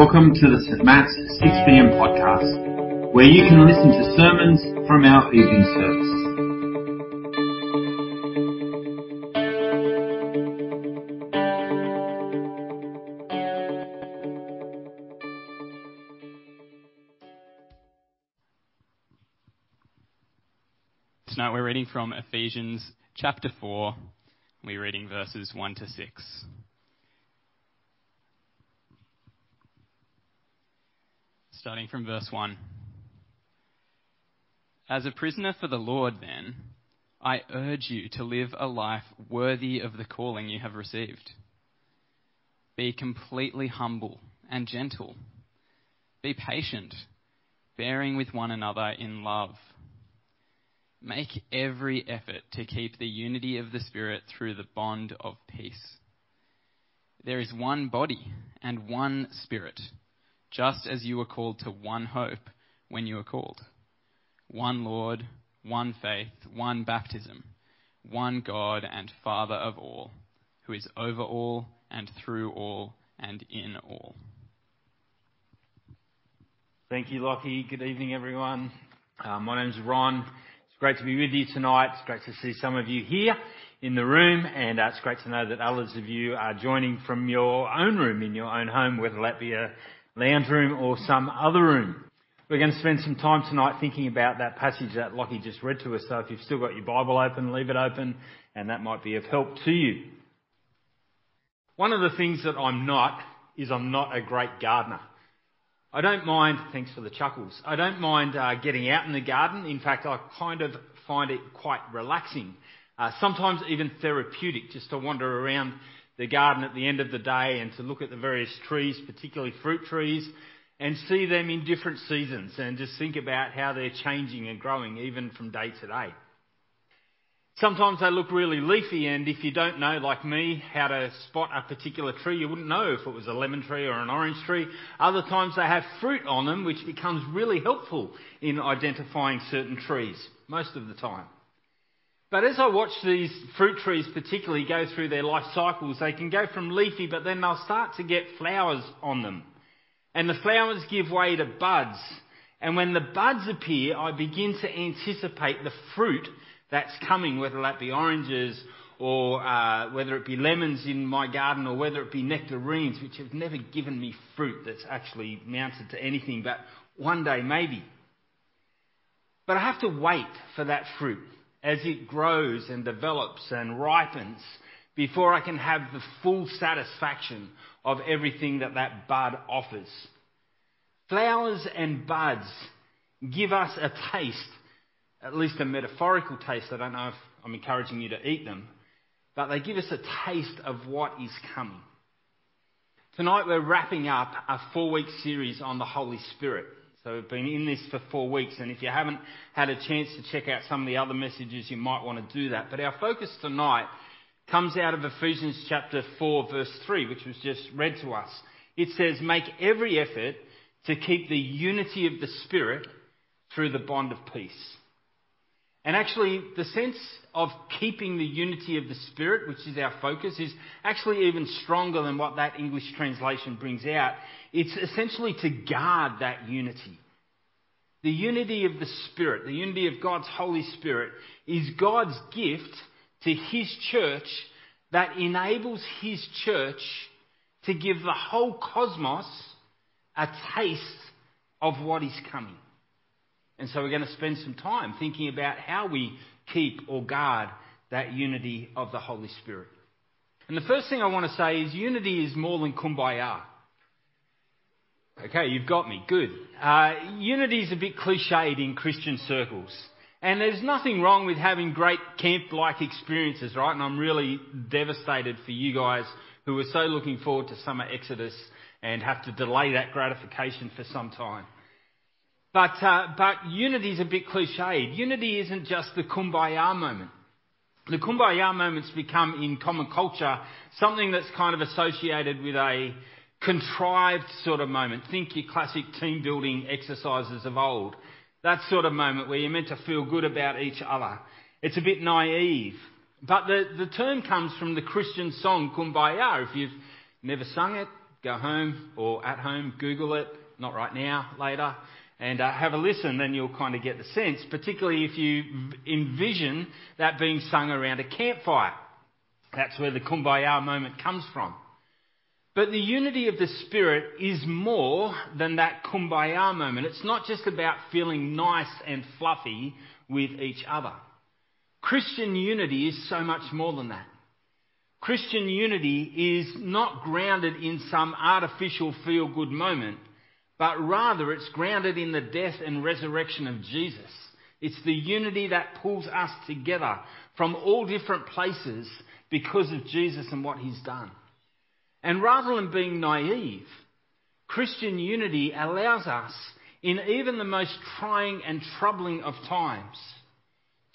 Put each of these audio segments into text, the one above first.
Welcome to the St. Matt's 6pm podcast, where you can listen to sermons from our evening service. Tonight we're reading from Ephesians chapter 4. We're reading verses 1 to 6. Starting from verse 1. As a prisoner for the Lord, then, I urge you to live a life worthy of the calling you have received. Be completely humble and gentle. Be patient, bearing with one another in love. Make every effort to keep the unity of the Spirit through the bond of peace. There is one body and one Spirit just as you were called to one hope when you were called. One Lord, one faith, one baptism, one God and Father of all, who is over all and through all and in all. Thank you, Lockie. Good evening, everyone. Uh, my name's Ron. It's great to be with you tonight. It's great to see some of you here in the room, and uh, it's great to know that others of you are joining from your own room in your own home, whether that be a lounge room or some other room. We're going to spend some time tonight thinking about that passage that Lockie just read to us. So if you've still got your Bible open, leave it open, and that might be of help to you. One of the things that I'm not is I'm not a great gardener. I don't mind, thanks for the chuckles, I don't mind uh, getting out in the garden. In fact, I kind of find it quite relaxing. Uh, sometimes even therapeutic just to wander around the garden at the end of the day and to look at the various trees, particularly fruit trees, and see them in different seasons and just think about how they're changing and growing even from day to day. Sometimes they look really leafy and if you don't know, like me, how to spot a particular tree, you wouldn't know if it was a lemon tree or an orange tree. Other times they have fruit on them, which becomes really helpful in identifying certain trees, most of the time. But as I watch these fruit trees particularly go through their life cycles, they can go from leafy, but then they'll start to get flowers on them. And the flowers give way to buds. And when the buds appear, I begin to anticipate the fruit that's coming, whether that be oranges or uh, whether it be lemons in my garden or whether it be nectarines, which have never given me fruit that's actually mounted to anything, but one day maybe. But I have to wait for that fruit as it grows and develops and ripens before I can have the full satisfaction of everything that that bud offers. Flowers and buds give us a taste, at least a metaphorical taste. I don't know if I'm encouraging you to eat them, but they give us a taste of what is coming. Tonight we're wrapping up a four week series on the Holy Spirit. So we've been in this for four weeks, and if you haven't had a chance to check out some of the other messages, you might want to do that. But our focus tonight comes out of Ephesians chapter 4 verse 3, which was just read to us. It says, make every effort to keep the unity of the Spirit through the bond of peace. And actually, the sense of keeping the unity of the Spirit, which is our focus, is actually even stronger than what that English translation brings out. It's essentially to guard that unity. The unity of the Spirit, the unity of God's Holy Spirit, is God's gift to His church that enables His church to give the whole cosmos a taste of what is coming. And so we're going to spend some time thinking about how we keep or guard that unity of the Holy Spirit. And the first thing I want to say is unity is more than kumbaya. Okay, you've got me. Good. Uh, unity is a bit cliched in Christian circles. And there's nothing wrong with having great camp-like experiences, right? And I'm really devastated for you guys who are so looking forward to summer exodus and have to delay that gratification for some time. But, uh, but unity is a bit cliched. Unity isn't just the kumbaya moment. The kumbaya moments become in common culture something that's kind of associated with a contrived sort of moment. Think your classic team building exercises of old. That sort of moment where you're meant to feel good about each other. It's a bit naive. But the, the term comes from the Christian song Kumbaya. If you've never sung it, go home or at home, Google it, not right now, later, and uh, have a listen, then you'll kind of get the sense, particularly if you envision that being sung around a campfire. That's where the kumbaya moment comes from. But the unity of the Spirit is more than that kumbaya moment. It's not just about feeling nice and fluffy with each other. Christian unity is so much more than that. Christian unity is not grounded in some artificial feel good moment, but rather it's grounded in the death and resurrection of Jesus. It's the unity that pulls us together from all different places because of Jesus and what he's done. And rather than being naive, Christian unity allows us, in even the most trying and troubling of times,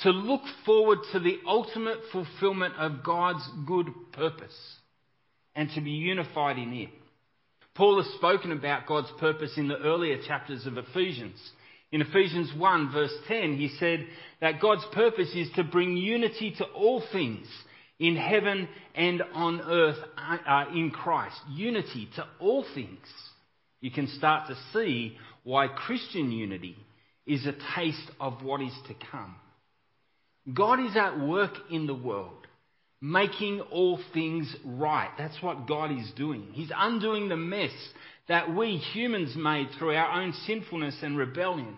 to look forward to the ultimate fulfillment of God's good purpose and to be unified in it. Paul has spoken about God's purpose in the earlier chapters of Ephesians. In Ephesians 1 verse 10, he said that God's purpose is to bring unity to all things in heaven and on earth uh, in Christ. Unity to all things. You can start to see why Christian unity is a taste of what is to come. God is at work in the world, making all things right. That's what God is doing. He's undoing the mess that we humans made through our own sinfulness and rebellion.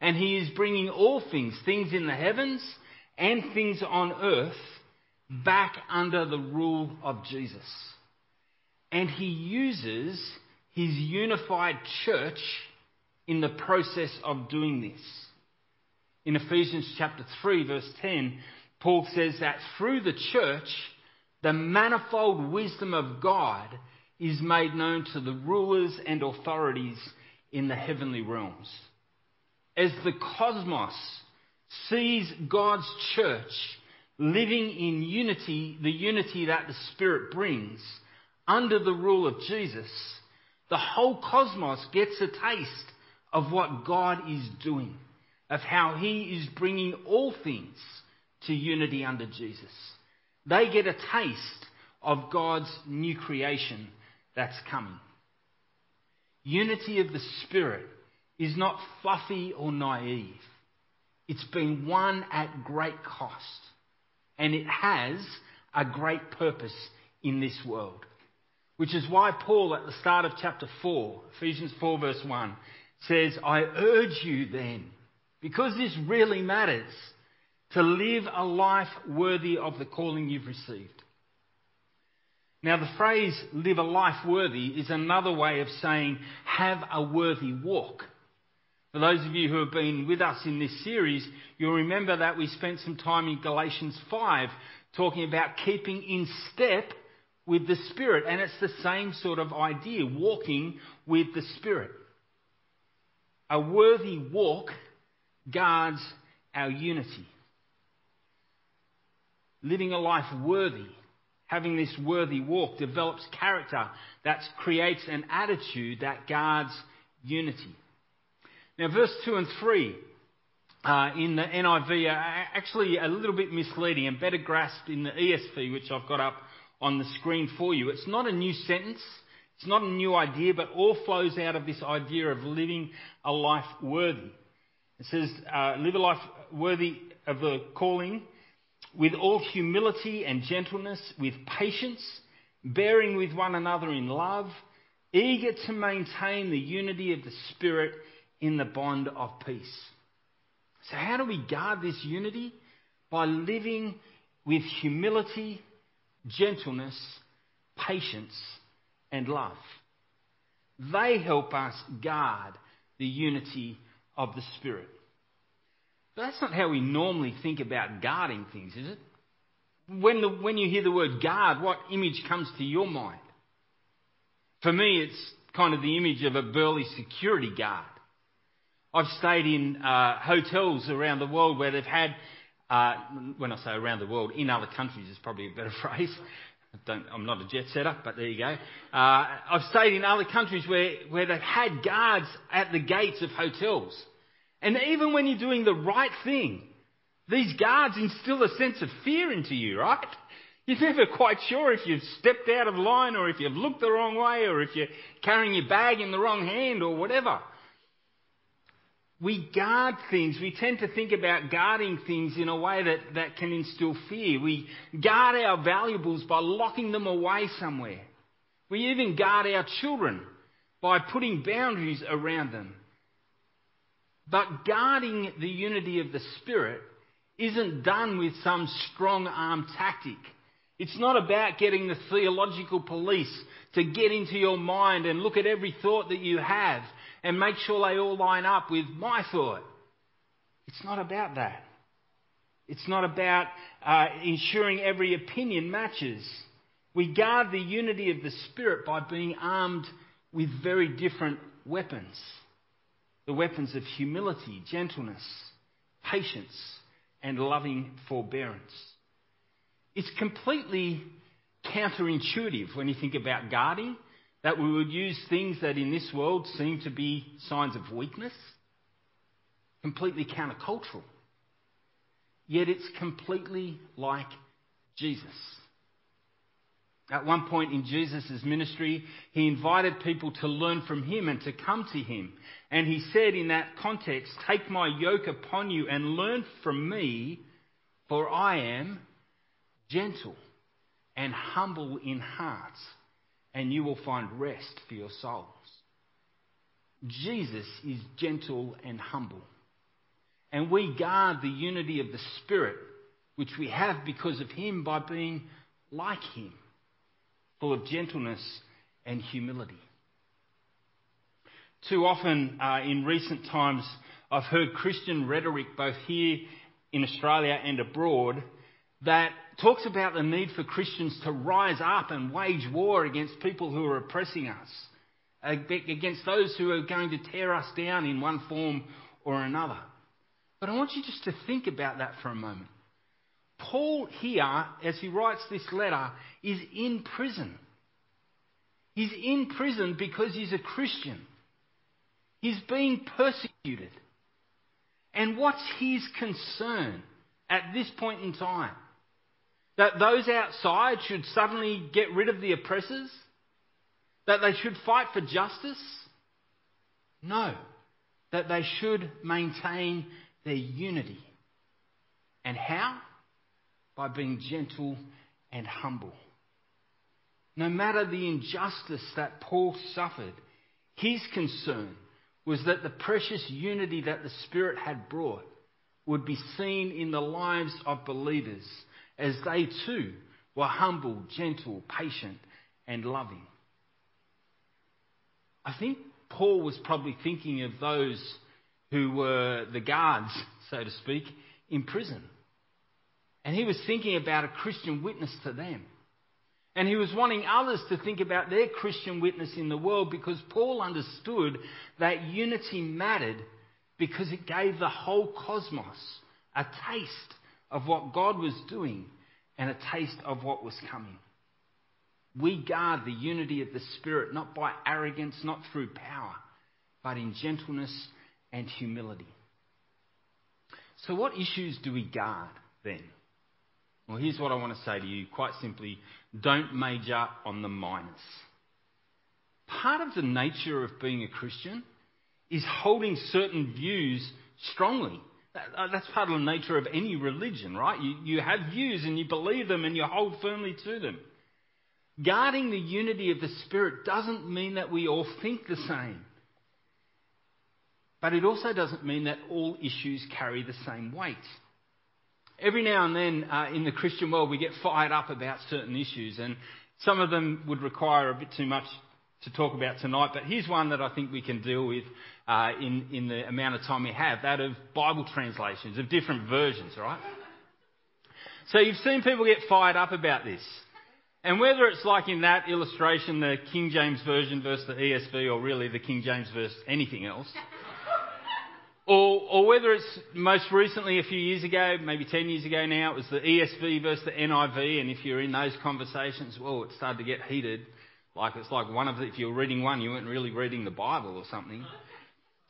And He is bringing all things, things in the heavens and things on earth, back under the rule of Jesus. And He uses His unified church in the process of doing this. In Ephesians chapter 3 verse 10, Paul says that through the church, the manifold wisdom of God is made known to the rulers and authorities in the heavenly realms. As the cosmos sees God's church living in unity, the unity that the Spirit brings, under the rule of Jesus, the whole cosmos gets a taste of what God is doing of how he is bringing all things to unity under Jesus. They get a taste of God's new creation that's coming. Unity of the Spirit is not fluffy or naive. It's been won at great cost. And it has a great purpose in this world. Which is why Paul, at the start of chapter 4, Ephesians 4, verse 1, says, I urge you then because this really matters, to live a life worthy of the calling you've received. Now, the phrase live a life worthy is another way of saying have a worthy walk. For those of you who have been with us in this series, you'll remember that we spent some time in Galatians 5 talking about keeping in step with the Spirit. And it's the same sort of idea, walking with the Spirit. A worthy walk guards our unity. Living a life worthy, having this worthy walk, develops character that creates an attitude that guards unity. Now, verse 2 and 3 uh, in the NIV are actually a little bit misleading and better grasped in the ESV, which I've got up on the screen for you. It's not a new sentence, it's not a new idea, but all flows out of this idea of living a life worthy. It says, uh, live a life worthy of the calling with all humility and gentleness, with patience, bearing with one another in love, eager to maintain the unity of the Spirit in the bond of peace. So, how do we guard this unity? By living with humility, gentleness, patience, and love. They help us guard the unity of the Spirit. But that's not how we normally think about guarding things, is it? When, the, when you hear the word guard, what image comes to your mind? For me, it's kind of the image of a burly security guard. I've stayed in uh, hotels around the world where they've had, uh, when I say around the world, in other countries is probably a better phrase. I'm not a jet setter, but there you go. Uh, I've stayed in other countries where, where they've had guards at the gates of hotels. And even when you're doing the right thing, these guards instill a sense of fear into you, right? You're never quite sure if you've stepped out of line or if you've looked the wrong way or if you're carrying your bag in the wrong hand or whatever. We guard things. We tend to think about guarding things in a way that, that can instill fear. We guard our valuables by locking them away somewhere. We even guard our children by putting boundaries around them. But guarding the unity of the Spirit isn't done with some strong arm tactic. It's not about getting the theological police to get into your mind and look at every thought that you have and make sure they all line up with my thought. It's not about that. It's not about uh, ensuring every opinion matches. We guard the unity of the Spirit by being armed with very different weapons the weapons of humility, gentleness, patience, and loving forbearance. It's completely counterintuitive when you think about guarding, that we would use things that in this world seem to be signs of weakness. Completely countercultural. Yet it's completely like Jesus. At one point in Jesus' ministry, he invited people to learn from him and to come to him. And he said in that context, Take my yoke upon you and learn from me, for I am gentle and humble in heart, and you will find rest for your souls. Jesus is gentle and humble. And we guard the unity of the Spirit, which we have because of Him, by being like Him full of gentleness and humility. Too often uh, in recent times, I've heard Christian rhetoric both here in Australia and abroad that talks about the need for Christians to rise up and wage war against people who are oppressing us, against those who are going to tear us down in one form or another. But I want you just to think about that for a moment. Paul here, as he writes this letter, is in prison. He's in prison because he's a Christian. He's being persecuted. And what's his concern at this point in time? That those outside should suddenly get rid of the oppressors? That they should fight for justice? No. That they should maintain their unity. And how? By being gentle and humble. No matter the injustice that Paul suffered, his concern was that the precious unity that the Spirit had brought would be seen in the lives of believers as they too were humble, gentle, patient, and loving. I think Paul was probably thinking of those who were the guards, so to speak, in prison. And he was thinking about a Christian witness to them. And he was wanting others to think about their Christian witness in the world because Paul understood that unity mattered because it gave the whole cosmos a taste of what God was doing and a taste of what was coming. We guard the unity of the Spirit not by arrogance, not through power, but in gentleness and humility. So, what issues do we guard then? Well, here's what I want to say to you quite simply don't major on the minors. Part of the nature of being a Christian is holding certain views strongly. Uh, that's part of the nature of any religion, right? You, you have views and you believe them and you hold firmly to them. Guarding the unity of the Spirit doesn't mean that we all think the same. But it also doesn't mean that all issues carry the same weight every now and then uh, in the Christian world we get fired up about certain issues, and some of them would require a bit too much to talk about tonight. But here's one that I think we can deal with uh, in in the amount of time we have: that of Bible translations of different versions, right? So you've seen people get fired up about this. And whether it's like in that illustration, the King James Version versus the ESV, or really the King James versus anything else, or, or whether it's most recently, a few years ago, maybe 10 years ago now, it was the ESV versus the NIV, and if you're in those conversations, well, it started to get heated. Like it's like one of the, if you're reading one, you weren't really reading the Bible or something.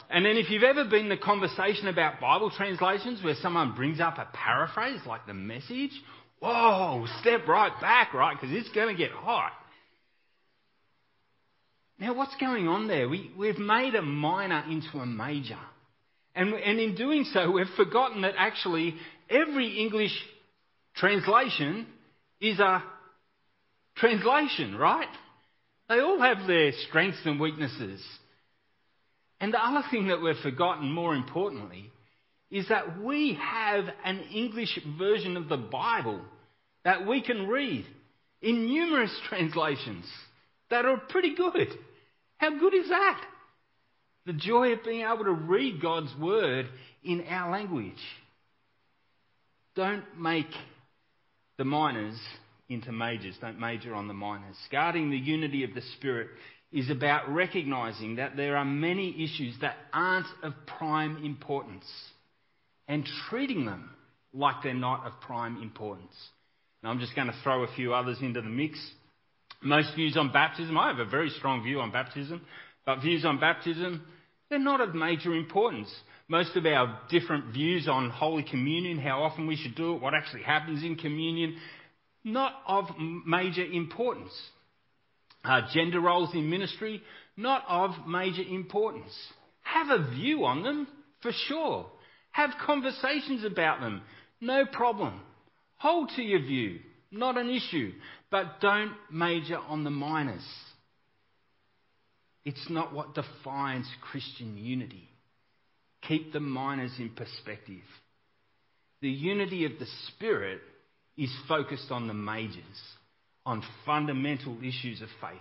And then if you've ever been in the conversation about Bible translations where someone brings up a paraphrase like the message Whoa, step right back, right? Because it's going to get hot. Now, what's going on there? We, we've made a minor into a major. And, and in doing so, we've forgotten that actually every English translation is a translation, right? They all have their strengths and weaknesses. And the other thing that we've forgotten, more importantly, is that we have an English version of the Bible that we can read in numerous translations that are pretty good. How good is that? The joy of being able to read God's Word in our language. Don't make the minors into majors. Don't major on the minors. Guarding the unity of the Spirit is about recognizing that there are many issues that aren't of prime importance and treating them like they're not of prime importance. Now, I'm just going to throw a few others into the mix. Most views on baptism, I have a very strong view on baptism, but views on baptism, they're not of major importance. Most of our different views on Holy Communion, how often we should do it, what actually happens in communion, not of major importance. Uh, gender roles in ministry, not of major importance. Have a view on them, for sure. Have conversations about them, no problem. Hold to your view, not an issue, but don't major on the minors. It's not what defines Christian unity. Keep the minors in perspective. The unity of the Spirit is focused on the majors, on fundamental issues of faith.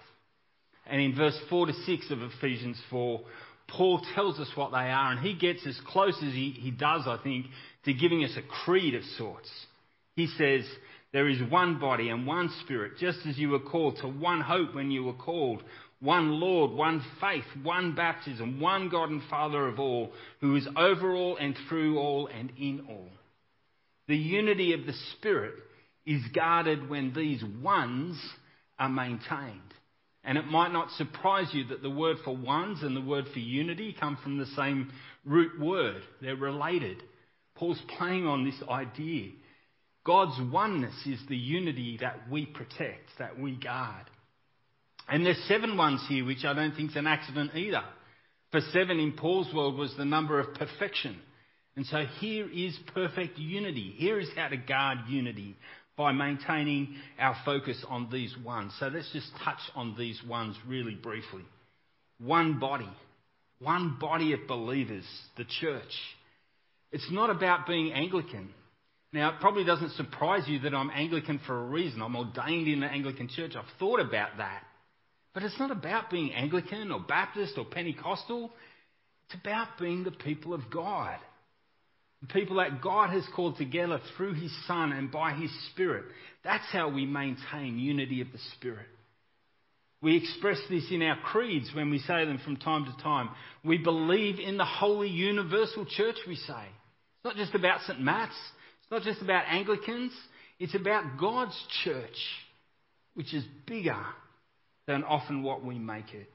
And in verse 4 to 6 of Ephesians 4, Paul tells us what they are, and he gets as close as he, he does, I think, to giving us a creed of sorts. He says, There is one body and one spirit, just as you were called to one hope when you were called, one Lord, one faith, one baptism, one God and Father of all, who is over all and through all and in all. The unity of the Spirit is guarded when these ones are maintained. And it might not surprise you that the word for ones and the word for unity come from the same root word. They're related. Paul's playing on this idea God's oneness is the unity that we protect, that we guard. And there's seven ones here, which I don't think is an accident either. For seven in Paul's world was the number of perfection. And so here is perfect unity. Here is how to guard unity by maintaining our focus on these ones. So let's just touch on these ones really briefly. One body, one body of believers, the church. It's not about being Anglican. Now, it probably doesn't surprise you that I'm Anglican for a reason. I'm ordained in the Anglican church. I've thought about that. But it's not about being Anglican or Baptist or Pentecostal. It's about being the people of God. The people that God has called together through His Son and by His Spirit. That's how we maintain unity of the Spirit. We express this in our creeds when we say them from time to time. We believe in the holy universal church, we say. It's not just about St. Matt's. It's not just about Anglicans. It's about God's church, which is bigger than often what we make it.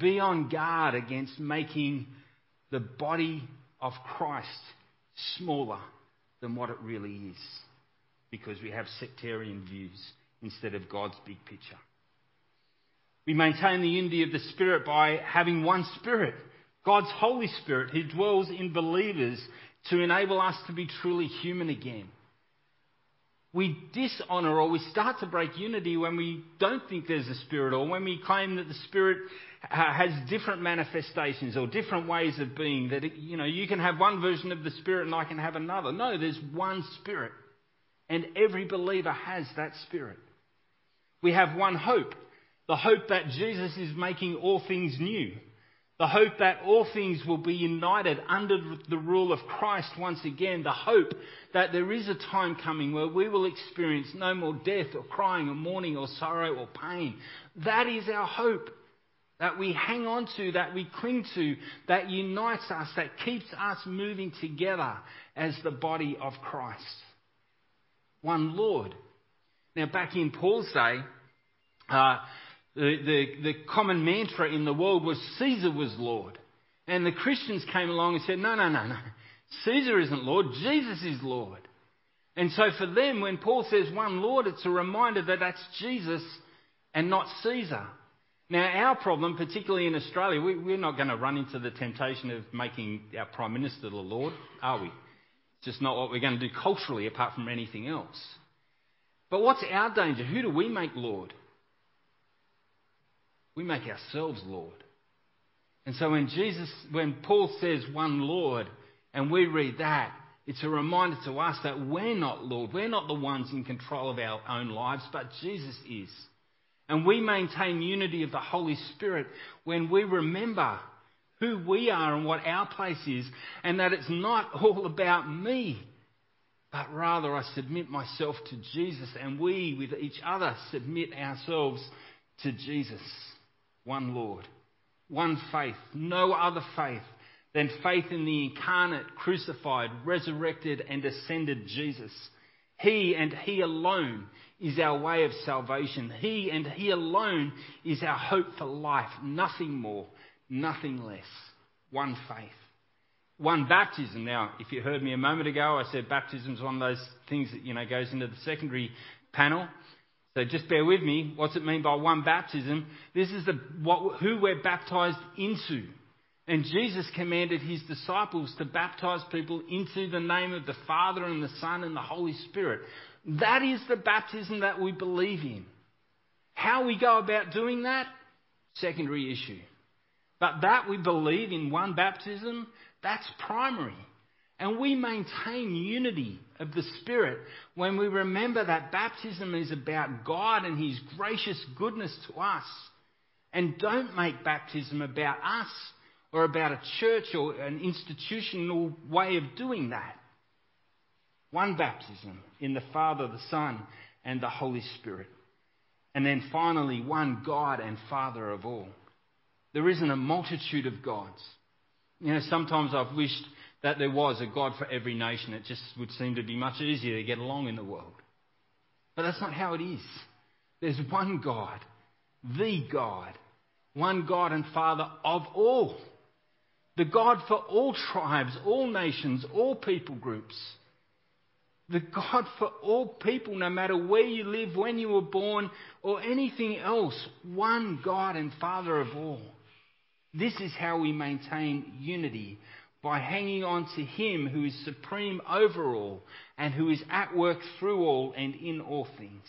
Be on guard against making the body of Christ smaller than what it really is because we have sectarian views instead of God's big picture. We maintain the unity of the Spirit by having one Spirit, God's Holy Spirit, who dwells in believers to enable us to be truly human again. We dishonour or we start to break unity when we don't think there's a Spirit or when we claim that the Spirit has different manifestations or different ways of being. That, you know, you can have one version of the Spirit and I can have another. No, there's one Spirit. And every believer has that Spirit. We have one hope. The hope that Jesus is making all things new. The hope that all things will be united under the rule of Christ once again. The hope that there is a time coming where we will experience no more death or crying or mourning or sorrow or pain. That is our hope that we hang on to, that we cling to, that unites us, that keeps us moving together as the body of Christ. One Lord. Now, back in Paul's day, uh, the, the, common mantra in the world was Caesar was Lord. And the Christians came along and said, no, no, no, no. Caesar isn't Lord. Jesus is Lord. And so for them, when Paul says one Lord, it's a reminder that that's Jesus and not Caesar. Now, our problem, particularly in Australia, we, we're not going to run into the temptation of making our Prime Minister the Lord, are we? It's just not what we're going to do culturally apart from anything else. But what's our danger? Who do we make Lord? We make ourselves Lord. And so when Jesus, when Paul says one Lord, and we read that, it's a reminder to us that we're not Lord. We're not the ones in control of our own lives, but Jesus is. And we maintain unity of the Holy Spirit when we remember who we are and what our place is, and that it's not all about me, but rather I submit myself to Jesus, and we, with each other, submit ourselves to Jesus. One Lord, one faith, no other faith than faith in the incarnate, crucified, resurrected, and ascended Jesus. He and He alone is our way of salvation. He and He alone is our hope for life. Nothing more, nothing less. One faith. One baptism. Now, if you heard me a moment ago, I said baptism is one of those things that, you know, goes into the secondary panel. So just bear with me. What's it mean by one baptism? This is the, what, who we're baptized into. And Jesus commanded his disciples to baptize people into the name of the Father and the Son and the Holy Spirit. That is the baptism that we believe in. How we go about doing that, secondary issue. But that we believe in one baptism, that's primary. And we maintain unity of the Spirit when we remember that baptism is about God and His gracious goodness to us. And don't make baptism about us or about a church or an institutional way of doing that. One baptism in the Father, the Son, and the Holy Spirit. And then finally, one God and Father of all. There isn't a multitude of gods. You know, sometimes I've wished that there was a God for every nation. It just would seem to be much easier to get along in the world. But that's not how it is. There's one God, the God, one God and Father of all. The God for all tribes, all nations, all people groups the God for all people, no matter where you live, when you were born, or anything else. One God and Father of all. This is how we maintain unity by hanging on to Him who is supreme over all and who is at work through all and in all things.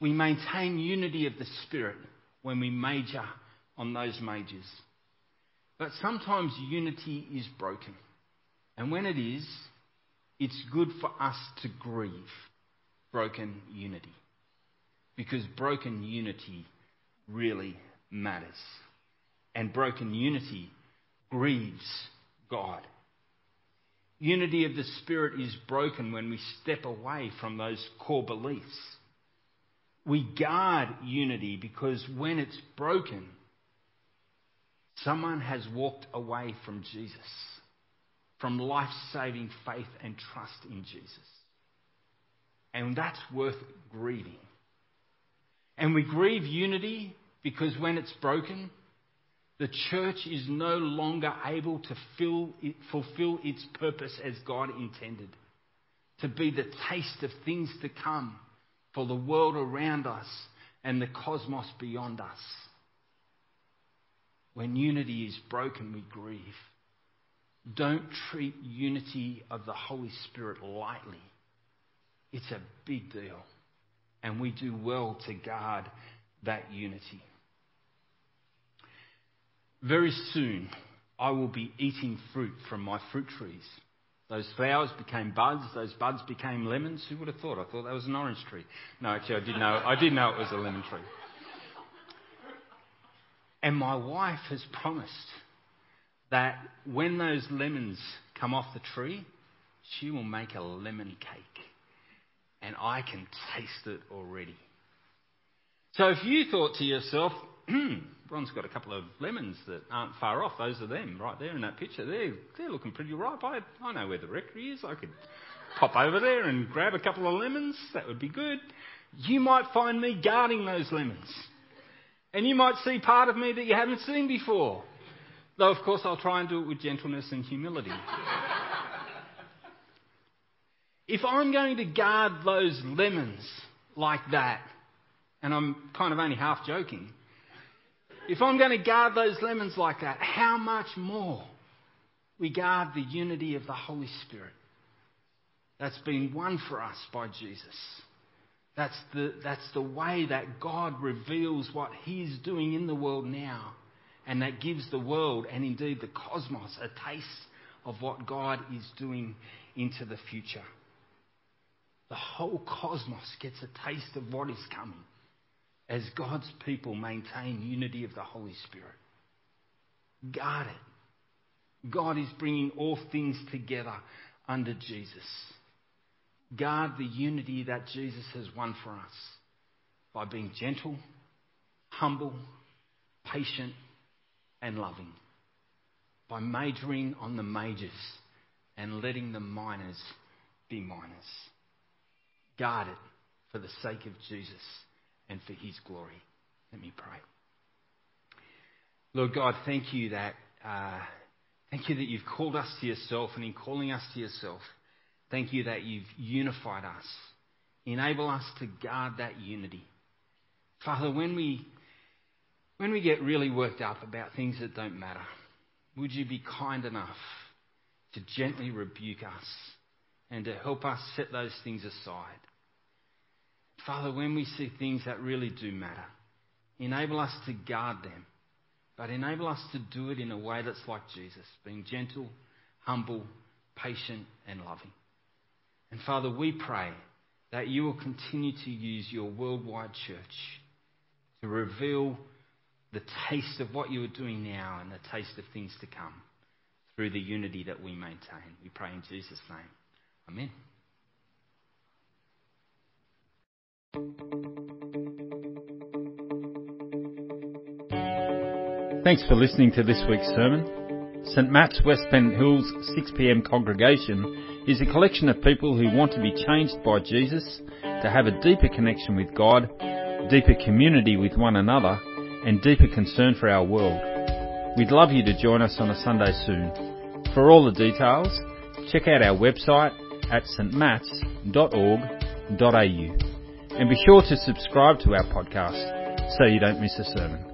We maintain unity of the Spirit when we major on those majors. But sometimes unity is broken. And when it is, it's good for us to grieve broken unity. Because broken unity really matters. And broken unity grieves God. Unity of the Spirit is broken when we step away from those core beliefs. We guard unity because when it's broken, someone has walked away from Jesus from life saving faith and trust in Jesus. And that's worth grieving. And we grieve unity because when it's broken, the church is no longer able to fulfill its purpose as God intended to be the taste of things to come for the world around us and the cosmos beyond us. When unity is broken, we grieve. Don't treat unity of the Holy Spirit lightly. It's a big deal. And we do well to guard that unity. Very soon, I will be eating fruit from my fruit trees. Those flowers became buds. Those buds became lemons. Who would have thought? I thought that was an orange tree. No, actually, I did know. I did know it was a lemon tree. And my wife has promised that when those lemons come off the tree, she will make a lemon cake. And I can taste it already. So if you thought to yourself, Ron's got a couple of lemons that aren't far off, those are them right there in that picture. They're, looking pretty ripe. I, I know where the rectory is. I could pop over there and grab a couple of lemons. That would be good. You might find me guarding those lemons. And you might see part of me that you haven't seen before. Though, of course, I'll try and do it with gentleness and humility. If I'm going to guard those lemons like that, and I'm kind of only half joking, if I'm going to guard those lemons like that, how much more we guard the unity of the Holy Spirit that's been won for us by Jesus. That's the, that's the way that God reveals what He's doing in the world now, and that gives the world and indeed the cosmos a taste of what God is doing into the future. The whole cosmos gets a taste of what is coming as God's people maintain unity of the Holy Spirit. Guard it. God is bringing all things together under Jesus. Guard the unity that Jesus has won for us by being gentle, humble, patient, and loving. By majoring on the majors and letting the minors be minors. Guard it for the sake of Jesus and for his glory. Let me pray. Lord God, thank you that uh, thank you that you've called us to yourself, and in calling us to yourself, thank you that you've unified us. Enable us to guard that unity. Father, when we when we get really worked up about things that don't matter, would you be kind enough to gently rebuke us and to help us set those things aside? Father, when we see things that really do matter, enable us to guard them, but enable us to do it in a way that's like Jesus, being gentle, humble, patient, and loving. And Father, we pray that you will continue to use your worldwide church to reveal the taste of what you are doing now and the taste of things to come through the unity that we maintain. We pray in Jesus' name. Amen. Thanks for listening to this week's sermon. St Matt's West Pennant Hills 6pm congregation is a collection of people who want to be changed by Jesus, to have a deeper connection with God, deeper community with one another, and deeper concern for our world. We'd love you to join us on a Sunday soon. For all the details, check out our website at stmatts.org.au. And be sure to subscribe to our podcast so you don't miss a sermon.